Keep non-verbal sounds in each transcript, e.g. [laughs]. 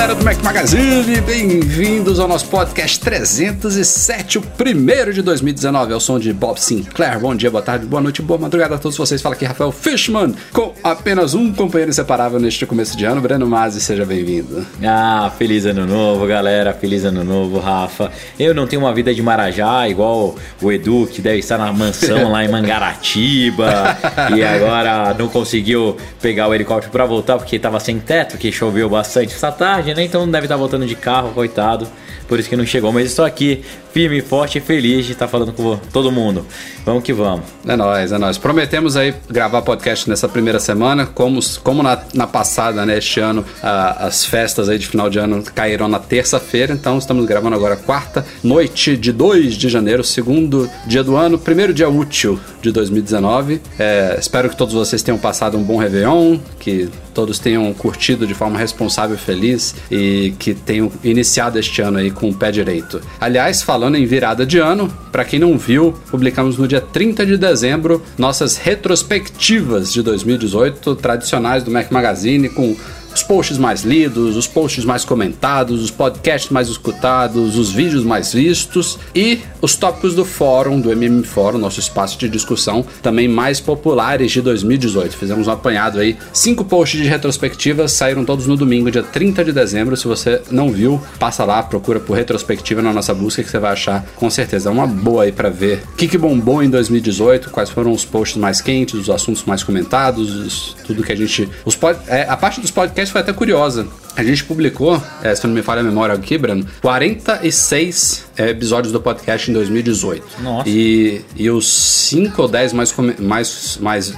Galera do Mac Magazine, bem-vindos ao nosso podcast 307, o primeiro de 2019, ao som de Bob Sinclair. Bom dia, boa tarde, boa noite, boa madrugada a todos vocês. Fala aqui Rafael Fishman, com apenas um companheiro inseparável neste começo de ano. Breno Mazzi, seja bem-vindo. Ah, feliz ano novo, galera, feliz ano novo, Rafa. Eu não tenho uma vida de Marajá, igual o Edu, que deve estar na mansão lá em Mangaratiba, [laughs] e agora não conseguiu pegar o helicóptero para voltar porque estava sem teto, que choveu bastante essa tarde tarde, né? Então deve estar voltando de carro, coitado. Por isso que não chegou. Mas estou aqui, firme, forte e feliz de estar falando com todo mundo. Vamos que vamos. É nóis, é nóis. Prometemos aí gravar podcast nessa primeira semana. Como, como na, na passada, né? Este ano, a, as festas aí de final de ano caíram na terça-feira. Então estamos gravando agora quarta, noite de 2 de janeiro, segundo dia do ano, primeiro dia útil de 2019. É, espero que todos vocês tenham passado um bom Réveillon, que todos tenham curtido de forma responsável e feliz e que tenham iniciado este ano aí com o pé direito. Aliás, falando em virada de ano, para quem não viu, publicamos no dia 30 de dezembro nossas retrospectivas de 2018 tradicionais do Mac Magazine com os posts mais lidos, os posts mais comentados, os podcasts mais escutados, os vídeos mais vistos e os tópicos do fórum, do MM Fórum, nosso espaço de discussão, também mais populares de 2018. Fizemos um apanhado aí, cinco posts de retrospectiva, saíram todos no domingo, dia 30 de dezembro. Se você não viu, passa lá, procura por retrospectiva na nossa busca que você vai achar com certeza. É uma boa aí para ver o que, que bombou em 2018, quais foram os posts mais quentes, os assuntos mais comentados, tudo que a gente. Os pod, é, a parte dos podcasts podcast foi até curiosa. A gente publicou, é, se não me falha a memória aqui, Breno, 46 é, episódios do podcast em 2018. Nossa. E, e os 5 ou 10 mais, mais, mais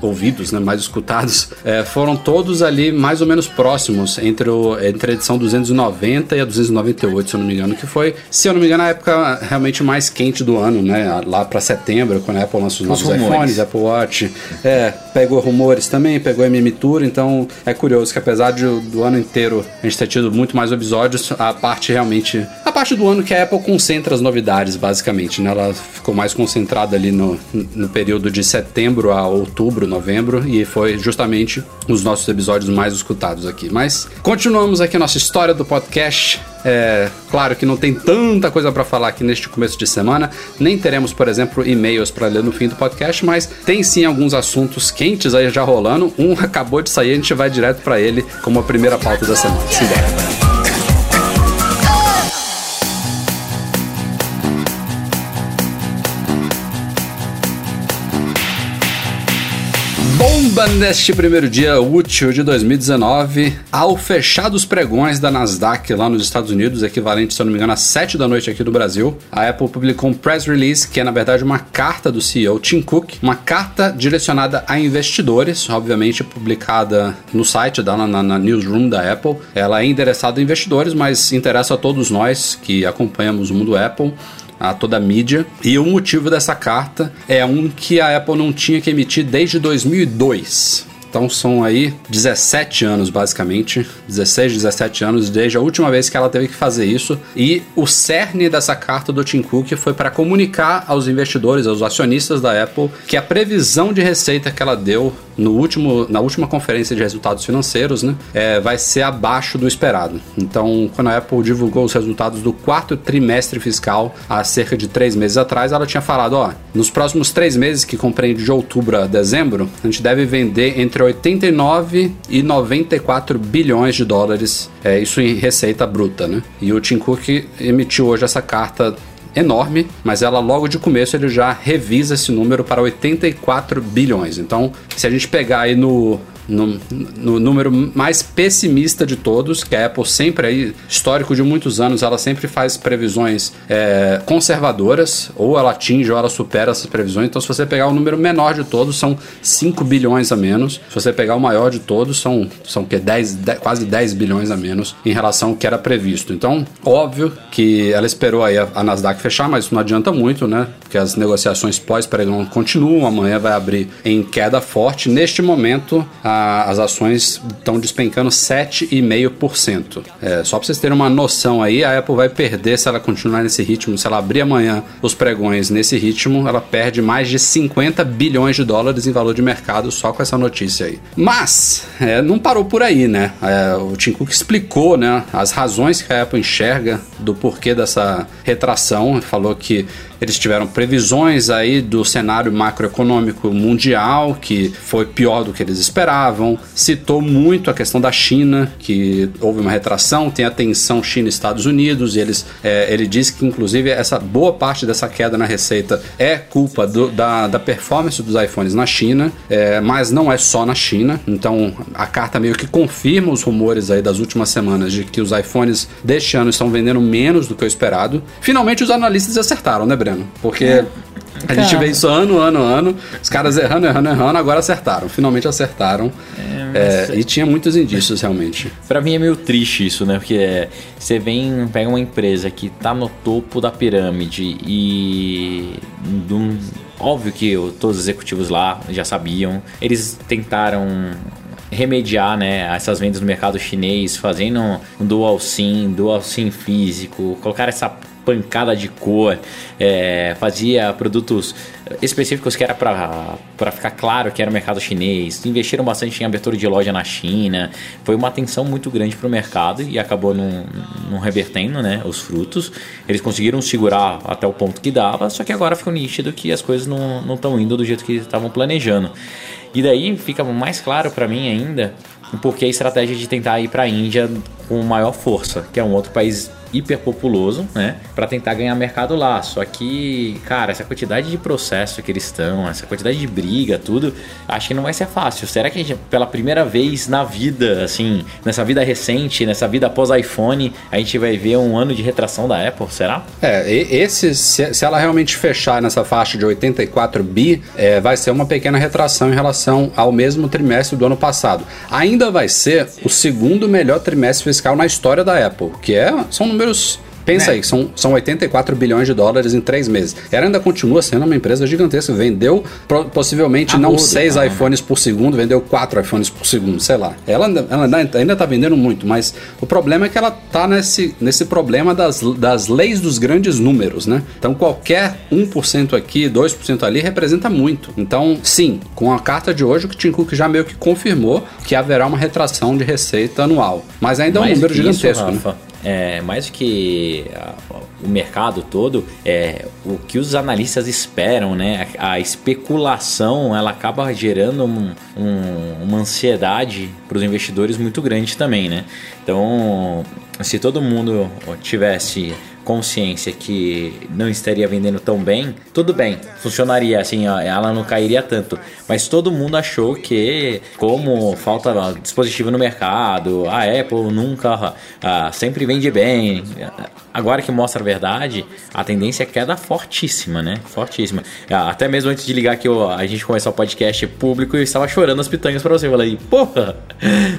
ouvidos, né, mais escutados, é, foram todos ali mais ou menos próximos entre, o, entre a edição 290 e a 298, se eu não me engano, que foi, se eu não me engano, a época realmente mais quente do ano, né? Lá para setembro, quando a Apple lançou os novos iPhones, Apple Watch. É, pegou rumores também, pegou MM Tour, então é curioso que apesar de, do ano inteiro a gente ter tido muito mais episódios. A parte realmente. A parte do ano que a Apple concentra as novidades, basicamente. Né? Ela ficou mais concentrada ali no, no período de setembro a outubro, novembro, e foi justamente os nossos episódios mais escutados aqui. Mas continuamos aqui a nossa história do podcast. É, claro que não tem tanta coisa para falar aqui neste começo de semana, nem teremos, por exemplo, e-mails para ler no fim do podcast, mas tem sim alguns assuntos quentes aí já rolando. Um [laughs] acabou de sair, a gente vai direto para ele como a primeira pauta da semana. Se Bomba neste primeiro dia útil de 2019, ao fechar dos pregões da Nasdaq lá nos Estados Unidos, equivalente, se eu não me engano, às 7 da noite aqui do Brasil, a Apple publicou um press release que é, na verdade, uma carta do CEO Tim Cook, uma carta direcionada a investidores, obviamente publicada no site, da, na, na newsroom da Apple. Ela é endereçada a investidores, mas interessa a todos nós que acompanhamos o mundo Apple a toda a mídia. E o motivo dessa carta é um que a Apple não tinha que emitir desde 2002. Então são aí 17 anos, basicamente. 16, 17 anos desde a última vez que ela teve que fazer isso. E o cerne dessa carta do Tim Cook foi para comunicar aos investidores, aos acionistas da Apple, que a previsão de receita que ela deu no último, na última conferência de resultados financeiros, né, é, vai ser abaixo do esperado. Então, quando a Apple divulgou os resultados do quarto trimestre fiscal há cerca de três meses atrás, ela tinha falado, ó, nos próximos três meses que compreende de outubro a dezembro, a gente deve vender entre 89 e 94 bilhões de dólares, é, isso em receita bruta, né? E o Tim Cook emitiu hoje essa carta enorme, mas ela logo de começo ele já revisa esse número para 84 bilhões. Então, se a gente pegar aí no no, no, número mais pessimista de todos, que a Apple sempre aí, histórico de muitos anos, ela sempre faz previsões é, conservadoras, ou ela atinge ou ela supera essas previsões. Então, se você pegar o número menor de todos, são 5 bilhões a menos. Se você pegar o maior de todos, são, são que 10, 10, quase 10 bilhões a menos em relação ao que era previsto. Então, óbvio que ela esperou aí a, a Nasdaq fechar, mas isso não adianta muito, né? Porque as negociações pós-pregão continuam, amanhã vai abrir em queda forte. Neste momento, a, as ações estão despencando 7,5%. É, só para vocês terem uma noção aí, a Apple vai perder se ela continuar nesse ritmo. Se ela abrir amanhã os pregões nesse ritmo, ela perde mais de 50 bilhões de dólares em valor de mercado só com essa notícia aí. Mas, é, não parou por aí, né? É, o Tim Cook explicou né, as razões que a Apple enxerga do porquê dessa retração. Falou que eles tiveram previsões aí do cenário macroeconômico mundial que foi pior do que eles esperavam. Citou muito a questão da China, que houve uma retração, tem a tensão China-Estados Unidos, e eles, é, ele disse que inclusive essa boa parte dessa queda na receita é culpa do, da, da performance dos iPhones na China, é, mas não é só na China. Então a carta meio que confirma os rumores aí das últimas semanas de que os iPhones deste ano estão vendendo menos do que o esperado. Finalmente os analistas acertaram, né, Breno? Porque é. a gente vê isso ano, ano, ano, os caras errando, errando, errando, agora acertaram. Finalmente acertaram. É, é, e tinha muitos indícios, realmente. Para mim é meio triste isso, né? Porque é, você vem, pega uma empresa que tá no topo da pirâmide e. Óbvio que todos os executivos lá já sabiam. Eles tentaram remediar né, essas vendas no mercado chinês, fazendo um dual SIM, dual SIM físico, colocar essa pancada de cor, é, fazia produtos específicos que era para ficar claro que era o mercado chinês, investiram bastante em abertura de loja na China, foi uma atenção muito grande para o mercado e acabou não, revertendo né, os frutos. Eles conseguiram segurar até o ponto que dava, só que agora ficou nítido que as coisas não estão indo do jeito que estavam planejando. E daí fica mais claro para mim ainda porque a estratégia de tentar ir para a Índia com maior força, que é um outro país hiperpopuloso, né? Para tentar ganhar mercado lá. Só que, cara, essa quantidade de processo que eles estão, essa quantidade de briga, tudo, acho que não vai ser fácil. Será que a gente, pela primeira vez na vida, assim, nessa vida recente, nessa vida após iPhone, a gente vai ver um ano de retração da Apple? Será? É, esse, se, ela realmente fechar nessa faixa de 84 bi, é, vai ser uma pequena retração em relação ao mesmo trimestre do ano passado. Ainda vai ser o segundo melhor trimestre fiscal na história da Apple, que é, são números Pensa né? aí, são, são 84 bilhões de dólares em três meses. Ela ainda continua sendo uma empresa gigantesca. Vendeu possivelmente A não seis ah. iPhones por segundo, vendeu quatro iPhones por segundo, sei lá. Ela, ela ainda está vendendo muito, mas o problema é que ela está nesse, nesse problema das, das leis dos grandes números, né? Então qualquer 1% aqui, 2% ali representa muito. Então, sim, com a carta de hoje, o Tim Cook já meio que confirmou que haverá uma retração de receita anual. Mas ainda é um número gigantesco. Isso, né? É, mais do que a, o mercado todo, é, o que os analistas esperam, né? A, a especulação ela acaba gerando um, um, uma ansiedade para os investidores muito grande também, né? Então, se todo mundo tivesse consciência que não estaria vendendo tão bem, tudo bem, funcionaria assim, ela não cairia tanto. Mas todo mundo achou que, como falta dispositivo no mercado, a Apple nunca, sempre vende bem. Agora que mostra a verdade, a tendência é queda fortíssima, né? Fortíssima. Ah, até mesmo antes de ligar aqui a gente começar o podcast público, eu estava chorando as pitangas para você. Eu falei, porra,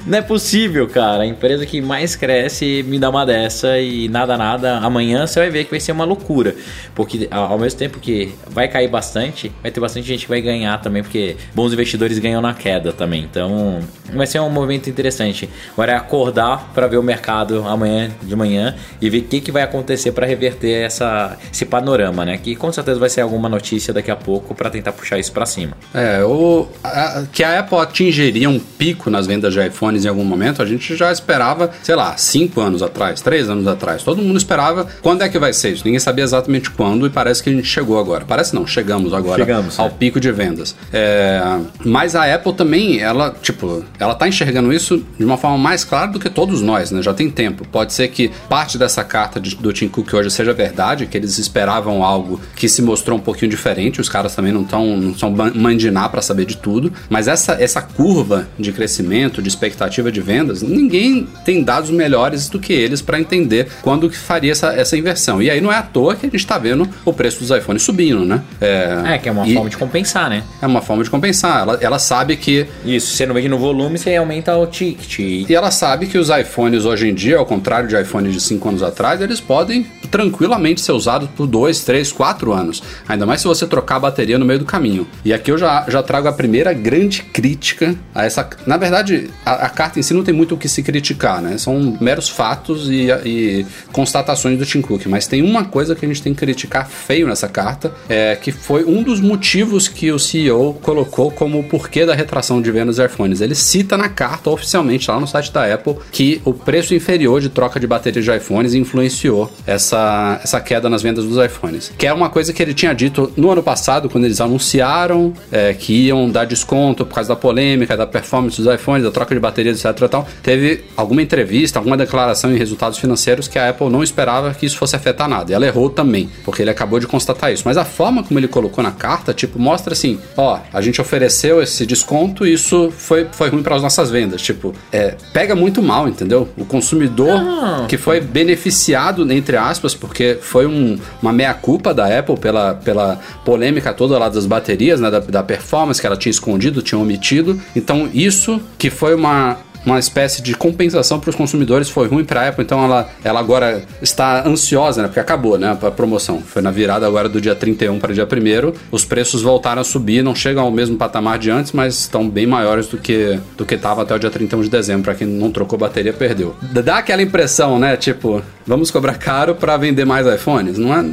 não é possível, cara. A empresa que mais cresce me dá uma dessa e nada, nada. Amanhã você vai ver que vai ser uma loucura. Porque ao mesmo tempo que vai cair bastante, vai ter bastante gente que vai ganhar também, porque bons investidores ganham na queda também. Então vai ser um movimento interessante. Agora é acordar para ver o mercado amanhã de manhã e ver o que, que vai acontecer para reverter essa, esse panorama, né? Que com certeza vai ser alguma notícia daqui a pouco para tentar puxar isso para cima. É, o, a, que a Apple atingiria um pico nas vendas de iPhones em algum momento, a gente já esperava, sei lá, cinco anos atrás, três anos atrás. Todo mundo esperava quando é que vai ser isso? Ninguém sabia exatamente quando e parece que a gente chegou agora. Parece não, chegamos agora Chegamos, ao é. pico de vendas. É, mas a Apple também, ela, tipo, ela tá enxergando isso de uma forma mais clara do que todos nós, né? Já tem tempo. Pode ser que parte dessa carta de- do Tim Cook hoje seja verdade, que eles esperavam algo que se mostrou um pouquinho diferente. Os caras também não estão não são mandinar para saber de tudo. Mas essa, essa curva de crescimento, de expectativa de vendas, ninguém tem dados melhores do que eles para entender quando que faria essa, essa inversão. E aí não é à toa que a gente tá vendo o preço dos iPhones subindo, né? É, que é uma e- forma de compensar, né? é uma forma de compensar. Ela, ela sabe que. Isso, você não vende no volume, você aumenta o ticket. E ela sabe que os iPhones hoje em dia, ao contrário de iPhones de 5 anos atrás, eles podem tranquilamente ser usados por 2, 3, 4 anos. Ainda mais se você trocar a bateria no meio do caminho. E aqui eu já, já trago a primeira grande crítica a essa. Na verdade, a, a carta em si não tem muito o que se criticar, né? São meros fatos e, e constatações do Tim Cook. Mas tem uma coisa que a gente tem que criticar feio nessa carta, é que foi um dos motivos que o CEO colocou como o porquê da retração de vendas de iPhones. Ele cita na carta oficialmente lá no site da Apple que o preço inferior de troca de baterias de iPhones influenciou essa, essa queda nas vendas dos iPhones. Que é uma coisa que ele tinha dito no ano passado, quando eles anunciaram é, que iam dar desconto por causa da polêmica, da performance dos iPhones, da troca de baterias, etc. Tal. Teve alguma entrevista, alguma declaração em resultados financeiros que a Apple não esperava que isso fosse afetar nada. E ela errou também, porque ele acabou de constatar isso. Mas a forma como ele colocou na carta, tipo, mostra assim: ó, a gente ofereceu esse desconto e isso foi, foi ruim para as nossas vendas. Tipo, é, pega muito mal, entendeu? O consumidor Não. que foi beneficiado, entre aspas, porque foi um- uma meia-culpa da Apple pela, pela polêmica toda lá das baterias, né, da, da performance que ela tinha escondido, tinha omitido. Então, isso que foi uma, uma espécie de compensação para os consumidores foi ruim para a Apple, então ela, ela agora está ansiosa, né? Porque acabou, né? A promoção. Foi na virada agora do dia 31 para dia 1 Os preços voltaram a subir, não chegam ao mesmo patamar de antes, mas estão bem maiores do que do que estava até o dia 31 de dezembro. Para quem não trocou bateria, perdeu. Dá aquela impressão, né? Tipo, vamos cobrar caro para vender mais iPhones. Não é?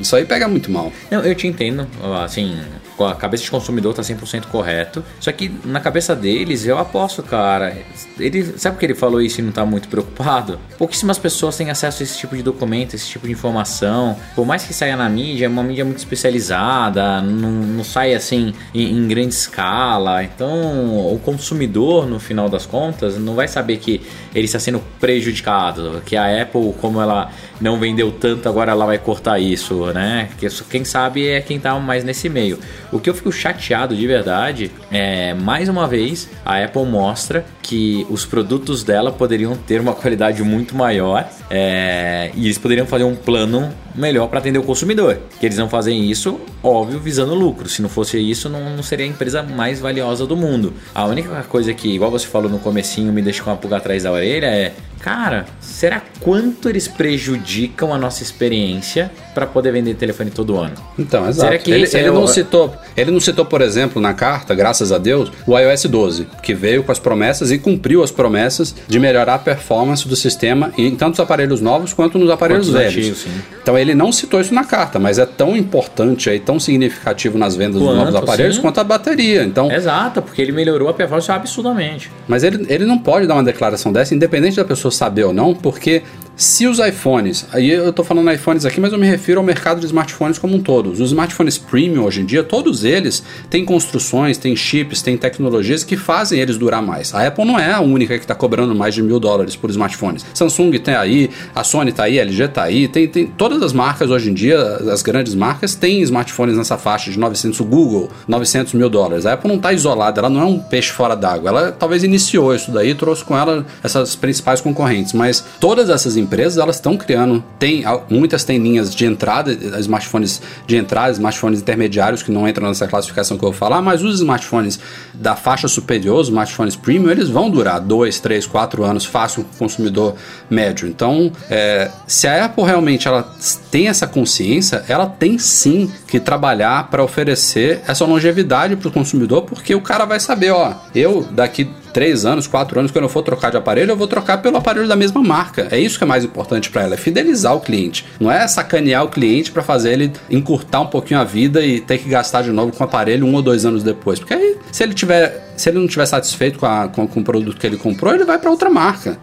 Isso aí pega muito mal. Não, eu te entendo, assim, a cabeça de consumidor tá 100% correto. Só que na cabeça deles, eu aposto, cara. Ele, sabe que ele falou isso e não tá muito preocupado? Pouquíssimas pessoas têm acesso a esse tipo de documento, esse tipo de informação. Por mais que saia na mídia, é uma mídia muito especializada, não, não sai assim em, em grande escala. Então, o consumidor, no final das contas, não vai saber que ele está sendo prejudicado, que a Apple, como ela não vendeu tanto, agora ela vai cortar isso, né? Quem sabe é quem tá mais nesse meio. O que eu fico chateado de verdade é, mais uma vez, a Apple mostra que os produtos dela poderiam ter uma qualidade muito maior é, e eles poderiam fazer um plano melhor para atender o consumidor. Que eles não fazem isso, óbvio, visando lucro. Se não fosse isso, não, não seria a empresa mais valiosa do mundo. A única coisa que, igual você falou no comecinho, me deixa com uma pulga atrás da orelha é, cara, será quanto eles prejudicam a nossa experiência para poder vender telefone todo ano? Então, exato. Será que ele, esse ele é o- não citou, ele não citou, por exemplo, na carta, graças a Deus, o iOS 12, que veio com as promessas e cumpriu as promessas de melhorar a performance do sistema em tanto os aparelhos novos quanto nos aparelhos Quanto velhos. antigos. Então ele não citou isso na carta, mas é tão importante aí, tão significativo nas vendas dos Quanto, novos aparelhos sim. quanto a bateria. Então, Exato, porque ele melhorou a performance absurdamente. mas ele, ele não pode dar uma declaração dessa, independente da pessoa saber ou não, porque se os iPhones, aí eu tô falando iPhones aqui, mas eu me refiro ao mercado de smartphones como um todo. Os smartphones premium hoje em dia, todos eles têm construções, têm chips, têm tecnologias que fazem eles durar mais. A Apple não é a única que está cobrando mais de mil dólares por smartphones. Samsung tem aí, a Sony tá aí, a LG tá aí, tem, tem todas as marcas hoje em dia, as grandes marcas, têm smartphones nessa faixa de 900, o Google, 900 mil dólares. A Apple não está isolada, ela não é um peixe fora d'água. Ela talvez iniciou isso daí, trouxe com ela essas principais concorrentes, mas todas essas empresas elas estão criando, tem muitas têm linhas de entrada, smartphones de entrada, smartphones intermediários que não entram nessa classificação que eu vou falar, mas os smartphones da faixa superior, os smartphones premium, eles vão durar 2, 3, 4 anos fácil com o consumidor médio. Então, é, se a Apple realmente ela tem essa consciência, ela tem sim que trabalhar para oferecer essa longevidade para o consumidor, porque o cara vai saber, ó, eu daqui três anos, quatro anos, quando eu for trocar de aparelho, eu vou trocar pelo aparelho da mesma marca. É isso que é mais importante para ela, é fidelizar o cliente. Não é sacanear o cliente para fazer ele encurtar um pouquinho a vida e ter que gastar de novo com o aparelho um ou dois anos depois. Porque aí, se ele tiver, se ele não estiver satisfeito com, a, com, com o produto que ele comprou, ele vai para outra marca.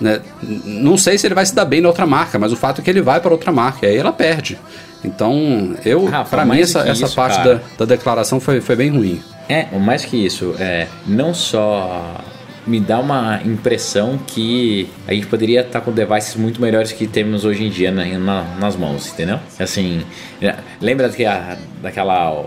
né, não sei se ele vai se dar bem na outra marca, mas o fato é que ele vai para outra marca, e aí ela perde. Então, eu, para mim, essa, essa isso, parte da, da declaração foi, foi bem ruim. É, mais que isso, é, não só me dá uma impressão que a gente poderia estar com devices muito melhores que temos hoje em dia na- na- nas mãos, entendeu? Assim, é, lembra que daquela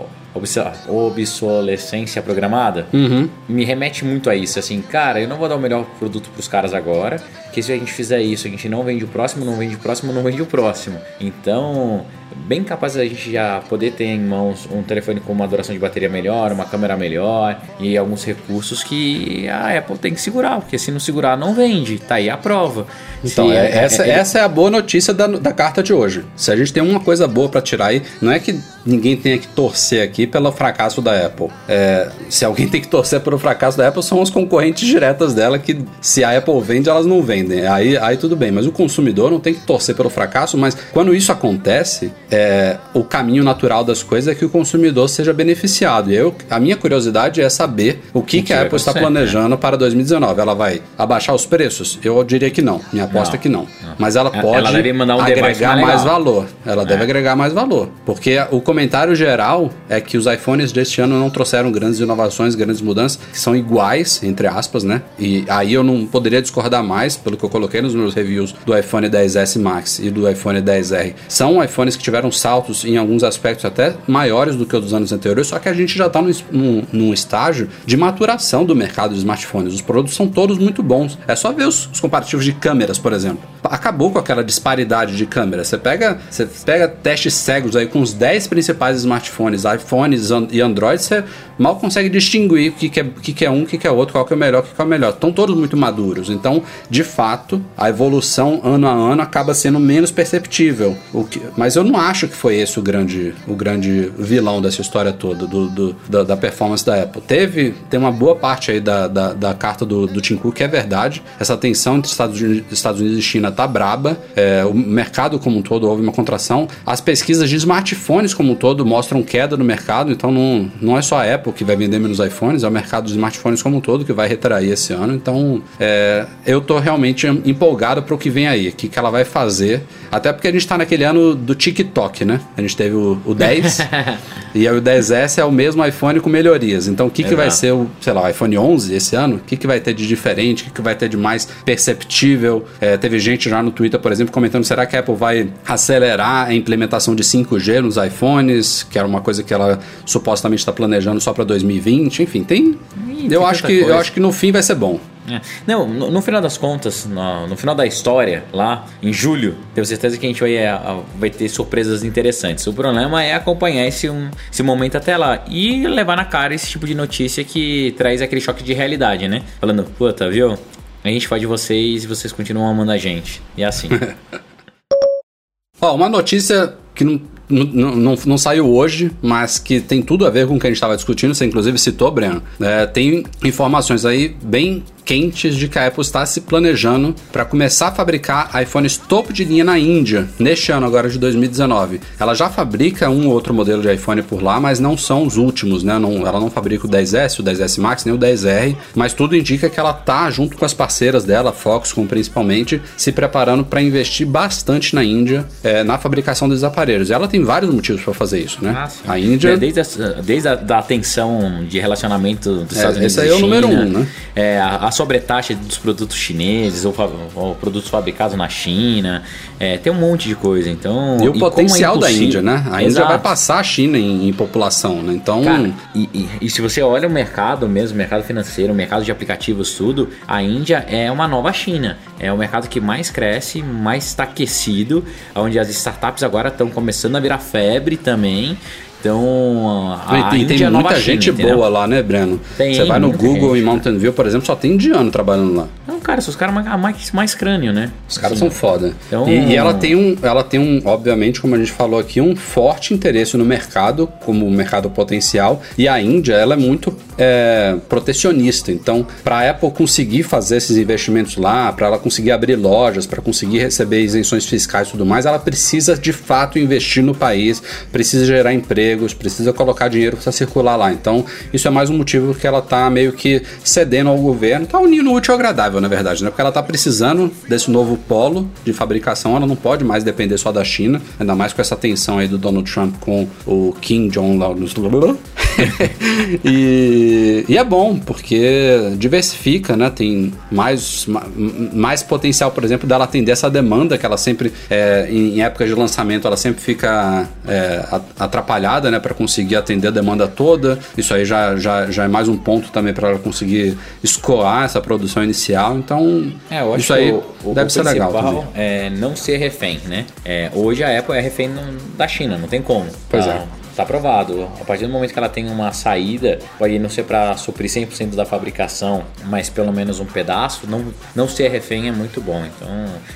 obsolescência programada? Uhum. Me remete muito a isso, assim, cara, eu não vou dar o melhor produto pros caras agora, porque se a gente fizer isso, a gente não vende o próximo, não vende o próximo, não vende o próximo. Então, bem capaz da gente já poder ter em mãos um telefone com uma duração de bateria melhor, uma câmera melhor e alguns recursos que a Apple tem que segurar, porque se não segurar, não vende. Tá aí a prova. Então, Se é- essa, é- essa é a boa notícia da, da carta de hoje. Se a gente tem uma coisa boa para tirar aí, não é que ninguém tenha que torcer aqui pelo fracasso da Apple. É, se alguém tem que torcer pelo fracasso da Apple, são as concorrentes diretas dela, que se a Apple vende, elas não vendem. Aí, aí tudo bem, mas o consumidor não tem que torcer pelo fracasso, mas quando isso acontece, é, o caminho natural das coisas é que o consumidor seja beneficiado. E eu, a minha curiosidade é saber o que, que, que a vai Apple está acontecer, planejando para 2019. Ela vai abaixar os preços? Eu diria que não. Minha aposta Não, é que não. Mas ela pode ela um agregar mais mais valor. Ela deve agregar mais valor. Porque o comentário geral é que os iPhones deste ano não trouxeram grandes inovações, grandes mudanças, que são iguais, entre aspas, né? E aí eu não poderia discordar mais, pelo que eu coloquei nos meus reviews do iPhone 10S Max e do iPhone 10R. São iPhones que tiveram saltos em alguns aspectos até maiores do que os dos anos anteriores, só que a gente já está num, num, num estágio de maturação do mercado de smartphones. Os produtos são todos muito bons. É só ver os, os comparativos de câmeras, por exemplo. Acabou com aquela disparidade de câmeras. Você pega, você pega testes cegos aí com os 10 principais smartphones, iPhones e Android, você mal consegue distinguir o que, que, é, que, que é um, o que, que é outro, qual que é o melhor, o que, que é o melhor. Estão todos muito maduros. Então, de fato, a evolução ano a ano acaba sendo menos perceptível. O que, mas eu não acho que foi esse o grande, o grande vilão dessa história toda, do, do- da, da performance da Apple. Teve, tem uma boa parte aí da, da, da carta do, do Tim Cook que é verdade. Essa tensão entre Estados Unidos, Estados Unidos e China tá braba. É, o mercado como um todo houve uma contração. As pesquisas de smartphones como um todo mostram queda no mercado, então não, não é só a Apple que vai vender menos iPhones, é o mercado dos smartphones como um todo que vai retrair esse ano. Então, é, eu tô realmente empolgado para o que vem aí, o que, que ela vai fazer. Até porque a gente tá naquele ano do TikTok, né? A gente teve o, o 10 [laughs] e aí o 10S é o mesmo iPhone com melhorias. Então, o que, que vai ser o, sei lá, o iPhone 11 esse ano? O que, que vai ter de diferente? O que, que vai ter de mais perceptível? É, teve gente já no Twitter, por exemplo, comentando: será que a Apple vai acelerar a implementação de 5G nos iPhones? Que era uma coisa que ela supostamente está planejando só para 2020. Enfim, tem. Ih, eu, tem acho que, eu acho que no fim vai ser bom. É. Não, no, no final das contas, no, no final da história, lá em julho, tenho certeza que a gente vai, é, vai ter surpresas interessantes. O problema é acompanhar esse, um, esse momento até lá e levar na cara esse tipo de notícia que traz aquele choque de realidade, né? Falando, puta, viu? A gente faz de vocês e vocês continuam amando a gente. E é assim. [laughs] Ó, uma notícia que não, não, não, não saiu hoje, mas que tem tudo a ver com o que a gente estava discutindo, você inclusive citou, Breno. É, tem informações aí bem quentes de que a Apple está se planejando para começar a fabricar iPhones topo de linha na Índia, neste ano agora de 2019. Ela já fabrica um ou outro modelo de iPhone por lá, mas não são os últimos, né? Não, ela não fabrica o 10S, o 10S Max, nem o 10R, mas tudo indica que ela tá junto com as parceiras dela, Foxconn principalmente, se preparando para investir bastante na Índia, é, na fabricação desses aparelhos. E ela tem vários motivos para fazer isso, né? Ah, a Índia É, desde, a, desde a da tensão de relacionamento dos É, Estados Unidos esse aí é o número um, né? É, a, a sobretaxa dos produtos chineses ou, ou produtos fabricados na China. é, tem um monte de coisa. Então, e o como é potencial da impossível- Índia, né? A Índia Exato. vai passar a China em, em população, né? Então, Cara, e, e- e se você olha o mercado mesmo, o mercado financeiro, o mercado de aplicativos, tudo, a Índia é uma nova China. É o mercado que mais cresce, mais está aquecido, onde as startups agora estão começando a virar febre também. Então, a, e tem, tem é muita China, gente entendeu? boa lá, né, Breno? Tem, Você vai no Google gente, em Mountain View, por exemplo, só tem indiano trabalhando lá. Não, cara, são os caras mais, mais, crânio, né? Os caras Assim, são foda. Então- E, e ela tem um, ela tem um, obviamente, como a gente falou aqui, um forte interesse no mercado, como mercado potencial. E a Índia, ela é muito é, protecionista. Então, para a Apple conseguir fazer esses investimentos lá, para ela conseguir abrir lojas, para conseguir receber isenções fiscais e tudo mais, ela precisa de fato investir no país, precisa gerar empregos, precisa colocar dinheiro para circular lá. Então, isso é mais um motivo que ela tá meio que cedendo ao governo, tá unindo útil ao agradável, na verdade, né? Porque ela tá precisando desse novo polo de fabricação, ela não pode mais depender só da China, ainda mais com essa tensão aí do Donald Trump com o Kim Jong lá nos [laughs] e, e, é bom, porque diversifica, né? Tem mais, mais potencial, por exemplo, dela atender essa demanda que ela sempre, é, em, épocas de lançamento, ela sempre fica é, atrapalhada, né? Para conseguir atender a demanda toda. Isso aí já, já, já é mais um ponto também para ela conseguir escoar essa produção inicial. Então, é, isso aí o, o, deve o ser legal. É não ser refém, né? É, hoje a Apple é refém da China, não tem como. Pois é. Tá aprovado. A partir do momento que ela tem uma saída, pode não ser para suprir 100% da fabricação, mas pelo menos um pedaço, não, não ser refém é muito bom. Então,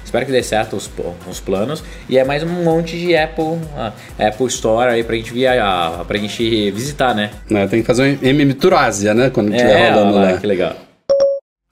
espero que dê certo os, os planos. E é mais um monte de Apple, Apple Store aí pra gente viajar, pra gente visitar, né? É, tem que fazer um MM Tour Ásia, né? Quando estiver é, rolando lá. Que legal.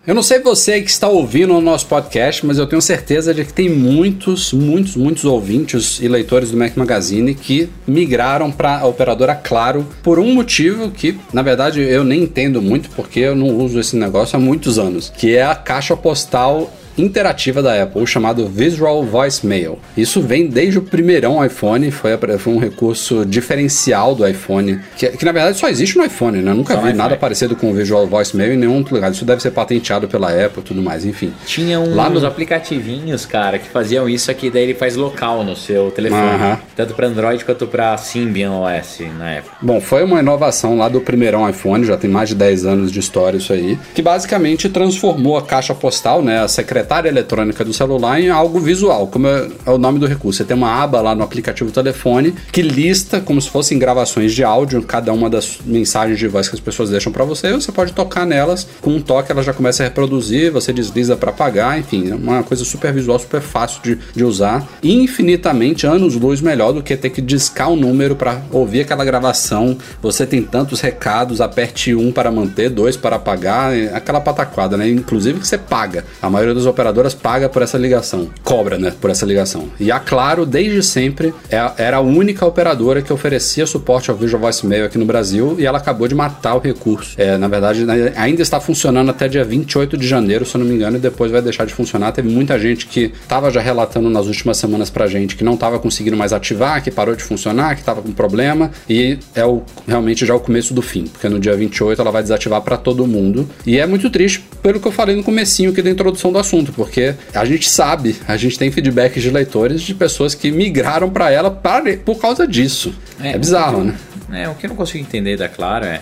Eu não sei você que está ouvindo o nosso podcast, mas eu tenho certeza de que tem muitos, muitos, muitos ouvintes e leitores do Mac Magazine que migraram para a operadora Claro por um motivo que, na verdade, eu nem entendo muito porque eu não uso esse negócio há muitos anos, que é a caixa postal interativa da Apple, chamado Visual Voicemail. Isso vem desde o primeirão iPhone, foi, foi um recurso diferencial do iPhone, que, que na verdade só existe no iPhone, né? Eu nunca só vi nada parecido com o Visual Voicemail em nenhum outro lugar. Isso deve ser patenteado pela Apple e tudo mais, enfim. Tinha uns Lá nos aplicativinhos, cara, que faziam isso aqui, daí ele faz local no seu telefone. Uh -huh. Tanto para Android quanto para Symbian OS na época. Bom, foi uma inovação lá do primeirão iPhone, já tem mais de 10 anos de história isso aí, que basicamente transformou a caixa postal, né, a secretária secretária eletrônica do celular em algo visual, como é, é, o nome do recurso. Você tem uma aba lá no aplicativo telefone que lista como se fossem gravações de áudio, cada uma das mensagens de voz que as pessoas deixam para você, você pode tocar nelas, com um toque ela já começa a reproduzir, você desliza para apagar, enfim, é uma coisa super visual, super fácil de, de usar, infinitamente anos luz melhor do que ter que discar o um número para ouvir aquela gravação. Você tem tantos recados, aperte um para manter, dois para apagar, é aquela pataquada, né? Inclusive que você paga. A maioria dos operadoras paga por essa ligação, cobra, né, por essa ligação. E a Claro, desde sempre, é era a única operadora que oferecia suporte ao Visual Voicemail aqui no Brasil e ela acabou de matar o recurso. É, na verdade, né, ainda está funcionando até dia 28 de janeiro, se eu não me engano, e depois vai deixar de funcionar. Teve muita gente que estava já relatando nas últimas semanas pra gente que não estava conseguindo mais ativar, que parou de funcionar, que estava com problema, e é o, realmente já o começo do fim, porque no dia 28 ela vai desativar para todo mundo. E é muito triste pelo que eu falei no comecinho aqui da introdução do assunto assunto, porque a gente sabe, a gente tem feedbacks de leitores de pessoas que migraram para ela para, por causa disso. É, é bizarro, né? É, o que eu não consigo entender da Claro é.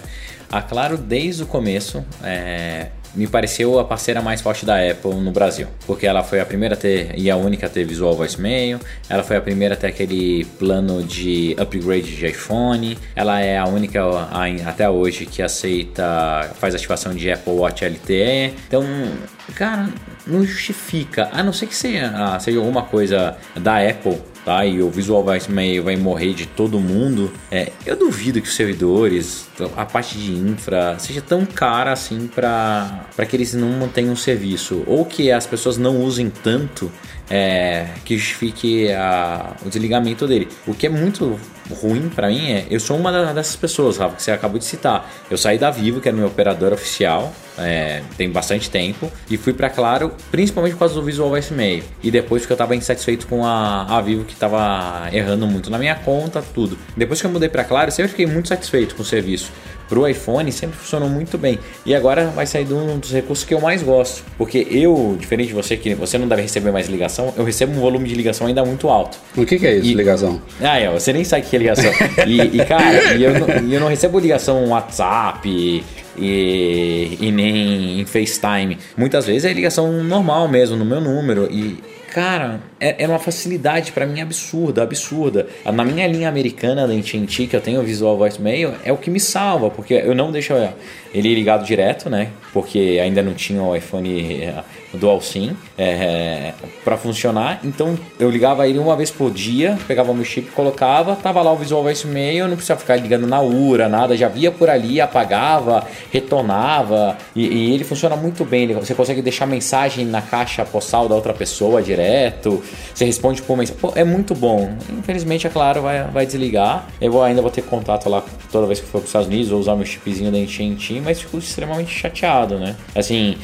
A Claro, desde o começo, é, me pareceu a parceira mais forte da Apple no Brasil, porque ela foi a primeira a ter e a única a ter Visual Voicemail, ela foi a primeira a ter aquele plano de upgrade de iPhone, ela é a única até hoje que aceita, faz ativação de Apple Watch LTE, então, cara, não justifica, a não ser que seja, ah, seja alguma coisa da Apple tá? E o Visual Voicemail vai morrer de todo mundo. É, eu duvido que os servidores, a parte de infra, seja tão cara assim para que eles não mantenham o serviço. Ou que as pessoas não usem tanto é, que justifique a, o desligamento dele. O que é muito ruim para mim é, eu sou uma dessas pessoas, Rafa, que você acabou de citar. Eu saí da Vivo, que era meu operador oficial, é, tem bastante tempo, e fui para Claro, principalmente por causa do Visual Voicemail. E depois que eu tava insatisfeito com a, a Vivo, que tava errando muito na minha conta, tudo. Depois que eu mudei para Claro, eu sempre fiquei muito satisfeito com o serviço pro iPhone sempre funcionou muito bem. E agora vai sair de um dos recursos que eu mais gosto. Porque eu, diferente de você, que você não deve receber mais ligação, eu recebo um volume de ligação ainda muito alto. O que, que é isso, e... ligação? Ah, é, você nem sabe o que é ligação. e, e, cara, e eu, não, eu não recebo ligação WhatsApp. E, e nem em FaceTime. Muitas vezes é ligação normal mesmo, no meu número. E cara, é, é uma facilidade para mim absurda, absurda. Na minha linha americana da AT&T, que eu tenho Visual Voicemail, é o que me salva, porque eu não deixo ele ligado direto, né? Porque ainda não tinha o iPhone Dual SIM é, para funcionar. Então eu ligava ele uma vez por dia, pegava meu chip, colocava, tava lá o Visual Voicemail, não precisava ficar ligando na URA, nada, já via por ali, apagava, retornava e, e ele funciona muito bem. Você consegue deixar mensagem na caixa postal da outra pessoa direto. você responde por mensagem. Pô, é muito bom. Infelizmente, é claro, vai, vai desligar. Eu vou, ainda vou ter contato lá toda vez que for para os Estados Unidos, vou usar meu chipzinho da AT&T, mas fico extremamente chateado, né? Assim,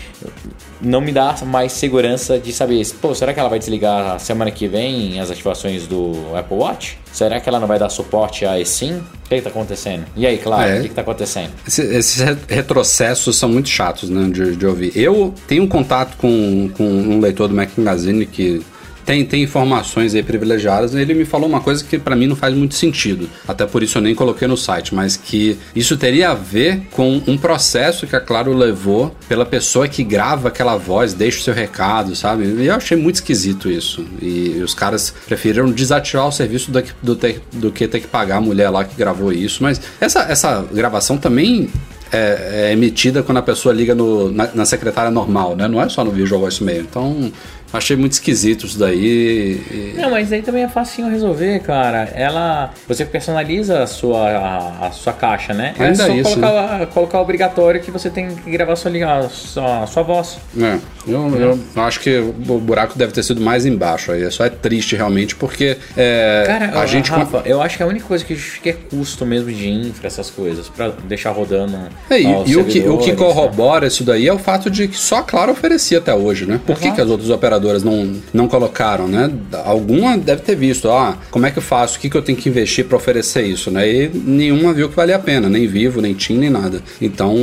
não me dá mais segurança de saber, pô, será que ela vai desligar semana que vem as ativações do Apple Watch? Será que ela não vai dar suporte a eSIM? O que está acontecendo? E aí, claro, é. o que está acontecendo? Esse, esses retrocessos são muito chatos né, de, de, ouvir. Eu tenho um contato com, com um leitor do Mac Magazine que tem, tem informações aí privilegiadas. Ele me falou uma coisa que para mim não faz muito sentido. Até por isso eu nem coloquei no site, mas que isso teria a ver com um processo que a Claro levou pela pessoa que grava aquela voz, deixa o seu recado, sabe? E eu achei muito esquisito isso. E, os caras preferiram desativar o serviço do, do, do que ter que pagar a mulher lá que gravou isso. Mas essa, essa gravação também é, é, emitida quando a pessoa liga no, na, na, secretária normal, né? Não é só no Visual Voicemail. Então, Achei muito esquisito isso daí. Não, mas aí também é facinho resolver, cara. Ela. Você personaliza a sua, a, a sua caixa, né? É Ainda é só isso, colocar, né? colocar obrigatório que você tem que gravar sua, a sua, a sua voz. É. Eu, eu, acho que o buraco deve ter sido mais embaixo aí. Só é triste realmente, porque é, cara, a gente. Rafa, eu acho que a única coisa que é custo mesmo de infra, essas coisas, para deixar rodando. É, e, e o, que, o que corrobora né? isso daí é o fato de que só a Claro oferecia até hoje, né? Por que, que as outras operadoras operadoras não, não colocaram, né? Alguma deve ter visto, ah, como é que eu faço? O que, que eu tenho que investir para oferecer isso, né? E nenhuma viu que valia a pena, nem Vivo, nem TIM, nem nada. Então,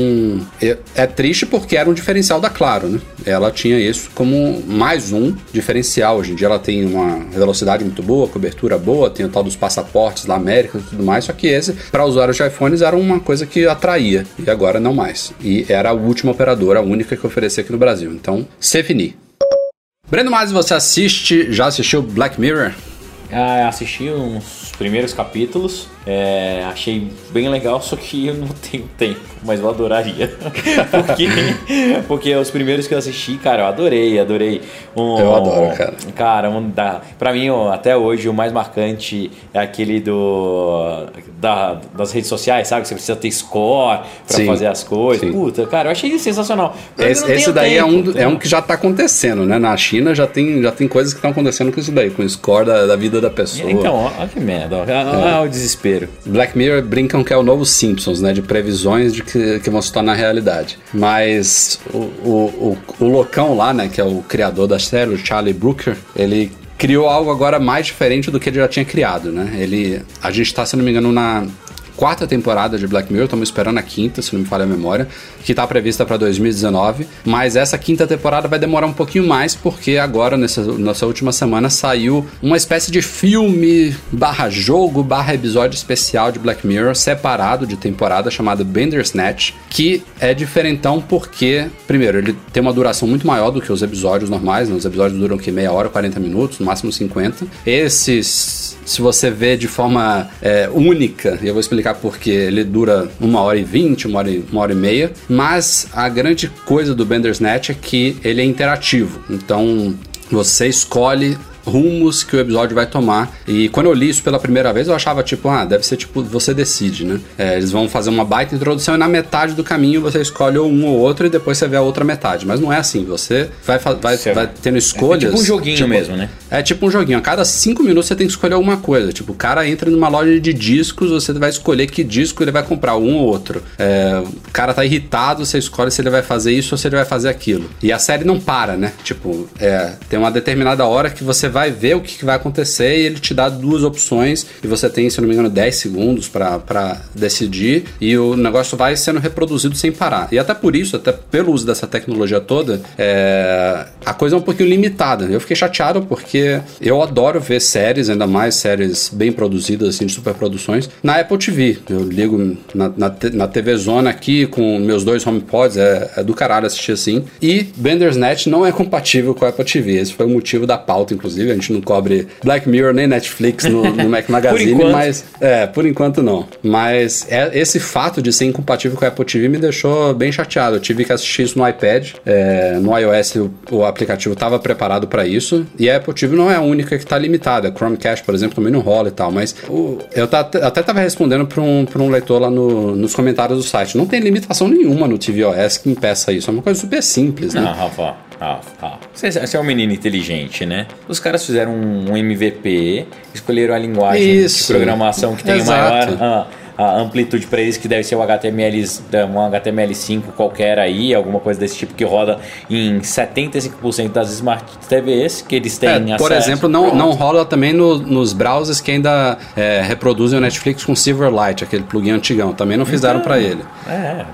é, triste porque era um diferencial da Claro, né? Ela tinha isso como mais um diferencial. Hoje em dia ela tem uma velocidade muito boa, cobertura boa, tem o tal dos passaportes da América e tudo mais, só que esse, para usuários de iPhones, era uma coisa que atraía, e agora não mais. E era a última operadora, a única que oferecia aqui no Brasil. Então, Sevini. Breno Mas, você assiste, já assistiu Black Mirror? Ah, assisti uns primeiros capítulos. É, achei bem legal, só que eu não tenho tempo, mas eu adoraria. [laughs] porque, porque os primeiros que eu assisti, cara, eu adorei, adorei. Um, eu adoro, cara. Cara, um da, pra mim, até hoje, o mais marcante é aquele do da, das redes sociais, sabe? Você precisa ter score pra sim, fazer as coisas. Sim. Puta, cara, eu achei sensacional. Esse, esse daí é tempo, é, um, é um que já tá acontecendo, né? Na China já tem, já tem coisas que estão acontecendo com isso daí, com o score da, da vida da pessoa. Então, olha que merda, olha é. o desespero Black Mirror brincam que é o novo Simpsons, né? De previsões de que, que vão se tornar realidade. Mas o, o, o, o loucão lá, né? Que é o criador da série, o Charlie Brooker, ele criou algo agora mais diferente do que ele já tinha criado, né? Ele, a gente está, se não me engano, na quarta temporada de Black Mirror, estamos esperando a quinta, se não me falha a memória, que está prevista para 2019. Mas essa quinta temporada vai demorar um pouquinho mais, porque agora, nessa, nessa última semana, saiu uma espécie de filme barra jogo barra episódio especial de Black Mirror, separado de temporada, chamado Bandersnatch, que é diferentão porque, primeiro, ele tem uma duração muito maior do que os episódios normais, né? os episódios duram que meia hora, 40 minutos, no máximo 50. Esses, se você vê de forma é, única, e eu vou explicar porque ele dura uma hora e vinte, uma hora e, uma hora e meia. Mas a grande coisa do Bandersnatch é que ele é interativo. Então você escolhe rumos que o episódio vai tomar. E quando eu li isso pela primeira vez, eu achava tipo, ah, deve ser tipo, você decide, né? É, eles vão fazer uma baita introdução e na metade do caminho você escolhe um ou outro e depois você vê a outra metade. Mas não é assim, você vai, vai, vai tendo escolhas. É tipo um joguinho tipo, mesmo, né? É tipo um joguinho. A cada cinco minutos você tem que escolher alguma coisa. Tipo, o cara entra numa loja de discos, você vai escolher que disco ele vai comprar, um ou outro. É, o cara tá irritado, você escolhe se ele vai fazer isso ou se ele vai fazer aquilo. E a série não para, né? Tipo, é, tem uma determinada hora que você vai ver o que, vai acontecer e ele te dá duas opções e você tem, se não me engano, 10 segundos para decidir e o negócio vai sendo reproduzido sem parar. E até por isso, até pelo uso dessa tecnologia toda, é, a coisa é um pouquinho limitada. Eu fiquei chateado porque eu adoro ver séries, ainda mais séries bem produzidas, assim, de superproduções, na Apple TV. Eu ligo na, na, na TV Zona aqui com meus dois HomePods, é, é do caralho assistir assim. E Bandersnatch não é compatível com a Apple TV. Esse foi o motivo da pauta, inclusive. A gente não cobre Black Mirror nem Netflix no, [laughs] no Mac Magazine, mas é, por enquanto não. Mas é, esse fato de ser incompatível com a Apple TV me deixou bem chateado. Eu tive que assistir isso no iPad, é, no iOS o, o aplicativo estava preparado para isso e a Apple TV não é a única que está limitada. A Chromecast, por exemplo, também não rola e tal. Mas o, eu tá, até estava respondendo para um, um leitor lá no, nos comentários do site. Não tem limitação nenhuma no tvOS que impeça isso. É uma coisa super simples, né? Não, Rafa Rafa, Rafa. Você, você é um menino inteligente, né? Os caras fizeram um, um MVP, escolheram a linguagem Isso. de programação que tem Exato. maior. ah, a amplitude para eles que deve ser o HTML, um HTML5 qualquer aí, alguma coisa desse tipo que roda em 75% das Smart TVs que eles têm É, acesso. por exemplo, não, Pronto. não rola também no- nos browsers que ainda é, reproduzem o Netflix com Silverlight, aquele plugin antigão. Também não fizeram pra ele. É,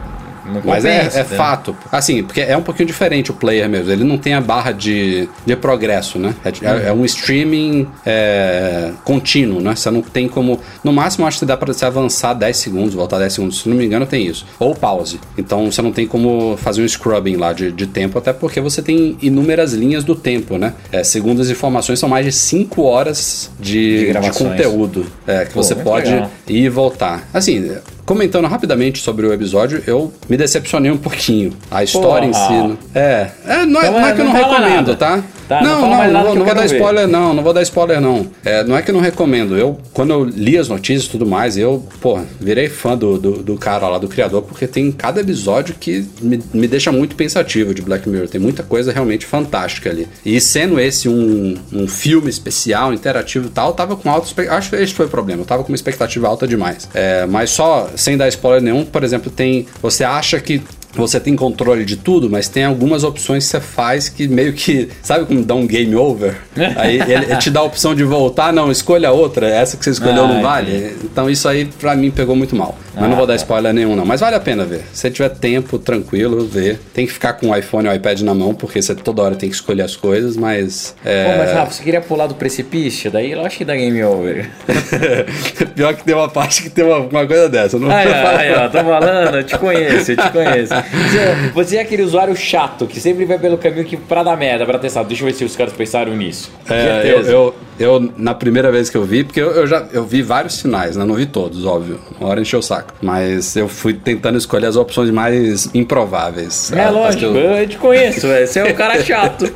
não Mas é, compensa, é né? fato. Assim, porque é um pouquinho diferente o player mesmo. Ele não tem a barra de, de progresso, né? É, é- é um streaming é, contínuo, né? Você não tem como. No máximo, acho que dá pra você avançar 10 segundos, voltar 10 segundos. Se não me engano, tem isso. Ou pause. Então você não tem como fazer um scrubbing lá de, de tempo, até porque você tem inúmeras linhas do tempo, né? É, segundo as informações, são mais de 5 horas de, De de conteúdo é, que Pô, você pode legal. ir e voltar. Assim, comentando rapidamente sobre o episódio, eu me decepcionei um pouquinho. A história Porra. em si. né? É, é não, é Então, não é que eu não, não recomendo, nada. tá? Tá, não não, não, não, vou, não vou dar ver. spoiler, não, não vou dar spoiler, não. É, não é que eu não recomendo. Eu, quando eu li as notícias e tudo mais, eu, pô, virei fã do, do, do cara lá, do criador, porque tem cada episódio que me, me deixa muito pensativo de Black Mirror. Tem muita coisa realmente fantástica ali. E sendo esse um, um filme especial, interativo e tal, eu tava com alta expectativa. Acho que esse foi o problema. Eu tava com uma expectativa alta demais. É, mas só, sem dar spoiler nenhum, por exemplo, tem. Você acha que você tem controle de tudo, mas tem algumas opções que você faz que meio que. Sabe como dá um game over? [laughs] Aí ele, te dá a opção de voltar, não, escolha outra, essa que você escolheu Ah, não vale. entendi. Então isso aí pra mim pegou muito mal. Mas Ah, não vou dar tá. spoiler nenhum, não. Mas vale a pena ver. Se você tiver tempo, tranquilo, ver. Tem que ficar com o iPhone e o iPad na mão, porque você toda hora tem que escolher as coisas, mas. É... Pô, mas Rafa, você queria pular do precipício? Daí eu acho que dá game over. [laughs] Pior que tem uma parte que tem uma, uma coisa dessa. Não falar. aí, ó, tô falando, eu te conheço, eu te conheço. Você, você é aquele usuário chato que sempre vai pelo caminho que pra dar merda, pra testar. Deixa eu ver se os caras pensaram nisso. É, eu, eu, eu, na primeira vez que eu vi, porque eu, eu já eu vi vários sinais, né? Não vi todos, óbvio. Uma hora encheu o saco. Mas eu fui tentando escolher as opções mais improváveis. É que lógico, eu- eu... te conheço, velho. Você é um cara [laughs] chato.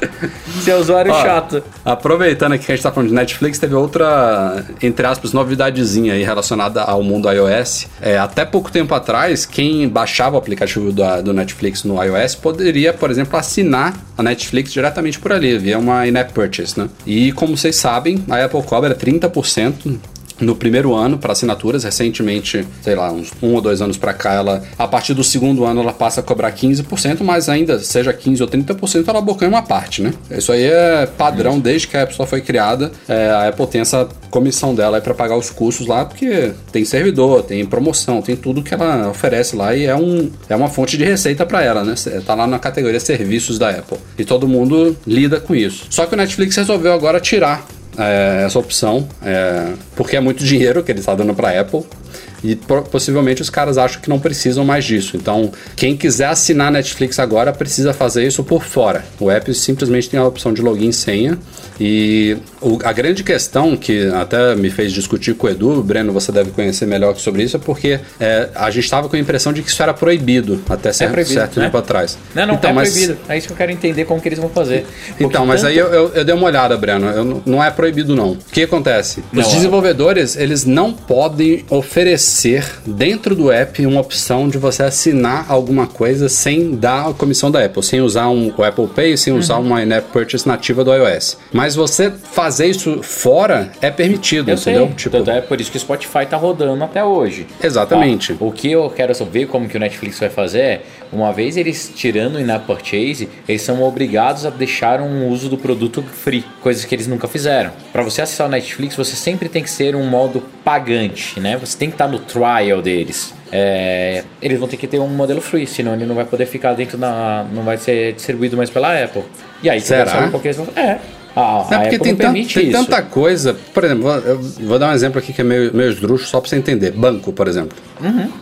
Você é usuário Ó, chato. Aproveitando aqui que a gente tá falando de Netflix, teve outra, entre aspas, novidadezinha aí relacionada ao mundo iOS. É, até pouco tempo atrás, quem baixava o aplicativo da- do Netflix no iOS poderia, por exemplo, assinar a Netflix diretamente por ali, via uma in-app purchase, né? E como vocês sabem, a Apple cobra 30% no primeiro ano para assinaturas, recentemente, sei lá, uns um ou dois anos para cá, ela a partir do segundo ano ela passa a cobrar 15%, mas ainda seja 15 ou 30%, ela abocanha uma parte, né? Isso aí é padrão desde que a App Store foi criada. É, a Apple tem essa comissão dela para pagar os custos lá, porque tem servidor, tem promoção, tem tudo que ela oferece lá e é, um, é uma fonte de receita para ela, né? Tá lá na categoria serviços da Apple. E todo mundo lida com isso. Só que o Netflix resolveu agora tirar é, essa opção, é, porque é muito dinheiro que ele está dando para a Apple. E possivelmente os caras acham que não precisam mais disso. Então, quem quiser assinar Netflix agora precisa fazer isso por fora. O app simplesmente tem a opção de login e senha. E o- a grande questão que até me fez discutir com o Edu, Breno, você deve conhecer melhor sobre isso, é porque é, a gente estava com a impressão de que isso era proibido até certo, proibido, certo né? tempo atrás. Não, não, então, é mas- proibido. É isso que eu quero entender como que eles vão fazer. Porque então, mas tanto- aí eu, eu, eu dei uma olhada, Breno. Eu não- não é proibido, não. O que acontece? Não Os é. desenvolvedores, eles não podem oferecer dentro do app uma opção de você assinar alguma coisa sem dar a comissão da Apple, sem usar um, o Apple Pay, sem usar Uhum. uma in-app purchase nativa do iOS. Mas você fazer isso fora é permitido, Eu entendeu? sei, Tipo, tanto é por isso que o Spotify tá rodando até hoje. Exatamente. Ó, o que eu quero saber como que o Netflix vai fazer é, uma vez eles tirando o in-app purchase, eles são obrigados a deixar um uso do produto free, coisas que eles nunca fizeram. Para você acessar o Netflix, você sempre tem que ser um modo pagante, né? Você tem que estar no trial deles. É, eles vão ter que ter um modelo free, senão ele não vai poder ficar dentro da. não vai ser distribuído mais pela Apple. E aí, Será? quer saber qual que eles vão É. A, É a porque tem, tan- tem tanta coisa. Por exemplo, vou- eu vou dar um exemplo aqui que é meio, meio esdrúxulo só pra você entender. Banco, por exemplo.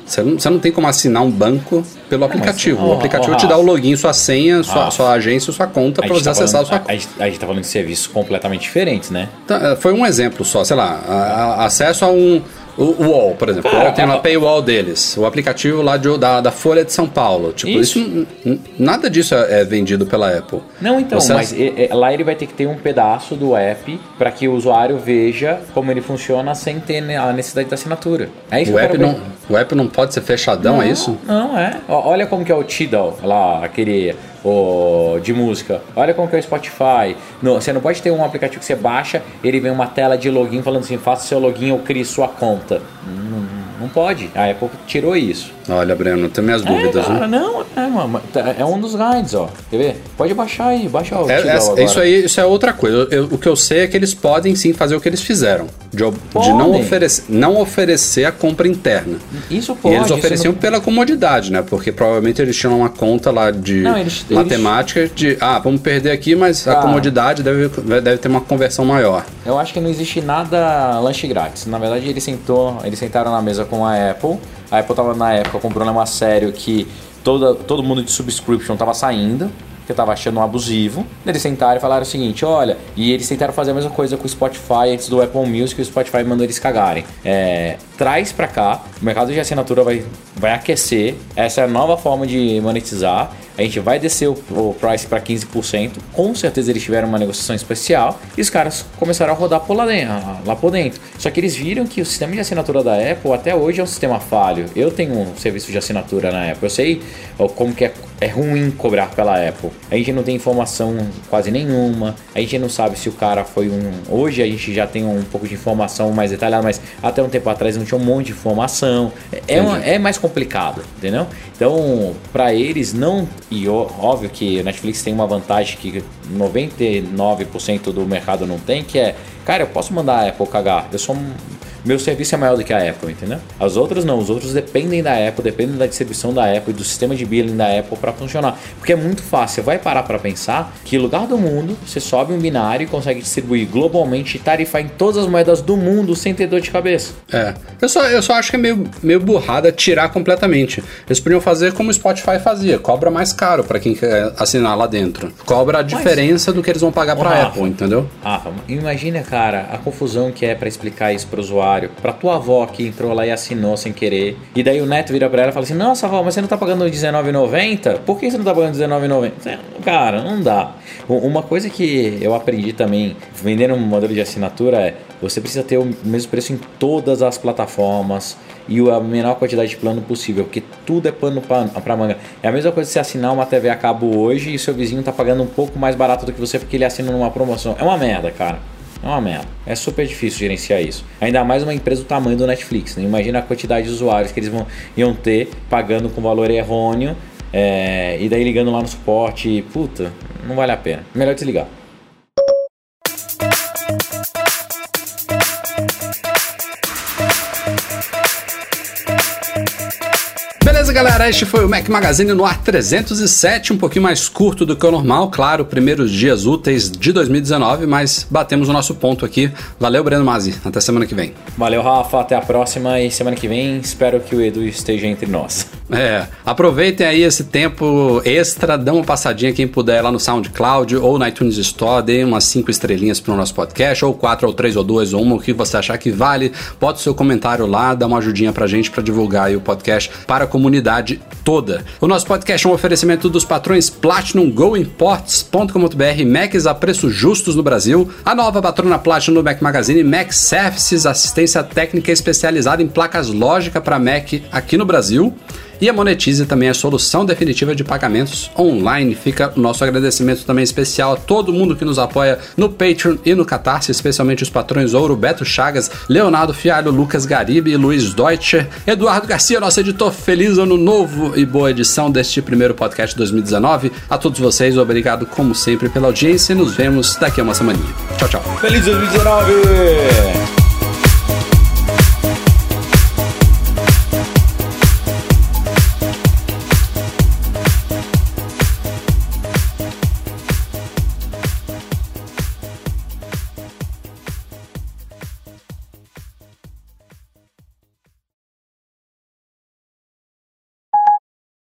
Você, não, você não tem como assinar um banco pelo aplicativo. ó, o aplicativo ó, te dá o login, sua senha, sua, Rafa. sua agência, sua conta A pra gente você tá acessar a falando- sua a, a gente- a gente tá falando de serviços completamente diferentes, né? Tá, é, Foi um exemplo só, sei lá, a- a- acesso a um, O, UOL, por exemplo. Cara, o UOL tem é uma paywall deles. O aplicativo lá de- da, da Folha de São Paulo. Tipo, Isso. isso, nada disso é, é vendido pela Apple. Não, então, Você- mas é- é, lá ele vai ter que ter um pedaço do app para que o usuário veja como ele funciona sem ter a necessidade da assinatura. É isso O que eu app, não, o app não pode ser fechadão, é isso? Não, é. Olha como que é o Tidal, lá, aquele o, de música. Olha como que é o Spotify. No- você não pode ter um aplicativo que você baixa, ele vem uma tela de login falando assim, faça seu login ou crie sua conta. Não, não pode. A Apple tirou isso. Olha, Breno, tenho minhas dúvidas. é, cara, né? não, é, mano, tá- é um dos guides, ó. Quer ver? Pode baixar aí, baixa o É- é- isso aí isso é outra coisa. Eu- o que eu sei é que eles podem sim fazer o que eles fizeram. De, de não, oferecer, não oferecer a compra interna. Isso pode. e eles ofereciam não- pela comodidade, né? Porque provavelmente eles tinham uma conta lá de Não, eles- matemática de, ah, vamos perder aqui, mas a Ah. comodidade deve, deve ter uma conversão maior. Eu acho que não existe nada lanche grátis. Na verdade, eles, sentou, eles sentaram na mesa com a Apple. A Apple tava na época com um problema sério que toda, todo mundo de subscription tava saindo, que tava achando um abusivo. Eles sentaram e falaram o seguinte: olha, e eles tentaram fazer a mesma coisa com o Spotify antes do Apple Music o Spotify mandou eles cagarem. É, traz pra cá, o mercado de assinatura vai, vai aquecer, essa é a nova forma de monetizar. A gente vai descer o, o price para 15%. Com certeza eles tiveram uma negociação especial e os caras começaram a rodar por lá dentro, lá por dentro. Só que eles viram que o sistema de assinatura da Apple até hoje é um sistema falho. Eu tenho um serviço de assinatura na Apple. Eu sei como que é, é ruim cobrar pela Apple. A gente não tem informação quase nenhuma. A gente não sabe se o cara foi um. Hoje a gente já tem um pouco de informação mais detalhada, mas até um tempo atrás não tinha um monte de informação. É, é uma- é mais complicado, entendeu? Então, para eles não. E óbvio que a Netflix tem uma vantagem que 99% do mercado não tem, que é, cara, eu posso mandar a Apple cagar. Eu sou um- meu serviço é maior do que a Apple, entendeu? As outras não, os outros dependem da Apple, dependem da distribuição da Apple e do sistema de billing da Apple para funcionar. Porque é muito fácil, você vai parar para pensar que lugar do mundo você sobe um binário e consegue distribuir globalmente e tarifar em todas as moedas do mundo sem ter dor de cabeça. É. Eu só, eu só acho que é meio, meio burrada tirar completamente. Eles podiam fazer como o Spotify fazia, cobra mais caro para quem quer assinar lá dentro. Cobra a diferença do que eles vão pagar Rafa. Apple, entendeu? Rafa, imagina, cara, a confusão que é pra explicar isso pro usuário, pra tua avó que entrou lá e assinou sem querer. E daí o neto vira pra ela e fala assim: Nossa, avó, mas você não tá pagando R$19,90? Por que você não tá pagando R$19,90? Cara, não dá. Uma coisa que eu aprendi também, vendendo um modelo de assinatura, é você precisa ter o mesmo preço em todas as plataformas e a menor quantidade de plano possível, porque tudo é pano pra manga. É a mesma coisa você assinar uma TV a cabo hoje e seu vizinho tá pagando um pouco mais barato do que você porque ele assina numa promoção. É uma merda, cara. É uma merda. É super difícil gerenciar isso. Ainda mais uma empresa do tamanho do Netflix. Né? Imagina a quantidade de usuários que eles vão, iam ter pagando com valor errôneo é, e daí ligando lá no suporte. Puta, não vale a pena. Melhor desligar. Galera? Este foi o Mac Magazine no ar 307, um pouquinho mais curto do que o normal, claro, primeiros dias úteis de 2019, mas batemos o nosso ponto aqui. Valeu, Breno Mazzi. Até semana que vem. Valeu, Rafa. Até a próxima e semana que vem espero que o Edu esteja entre nós. É, aproveitem aí esse tempo extra, dão uma passadinha quem puder lá no SoundCloud ou na iTunes Store, deem umas 5 estrelinhas pro nosso podcast, ou 4, ou 3, ou 2, ou 1, o que você achar que vale. Bota o seu comentário lá, dá uma ajudinha pra gente pra divulgar o podcast para a comunidade toda. O nosso podcast é um oferecimento dos patrões Platinum Go Imports.com.br, Macs a preços justos no Brasil, a nova patrona Platinum do Mac Magazine, Mac Services, assistência técnica especializada em placas lógica para Mac aqui no Brasil. E a Monetize também é a solução definitiva de pagamentos online. Fica o nosso agradecimento também especial a todo mundo que nos apoia no Patreon e no Catarse, especialmente os patrões Ouro, Beto Chagas, Leonardo Fialho, Lucas Garibe e Luiz Deutscher. Eduardo Garcia, nosso editor, feliz ano novo e boa edição deste primeiro podcast 2019. A todos vocês, obrigado como sempre pela audiência e nos vemos daqui a uma semaninha. Tchau, tchau. Feliz 2019!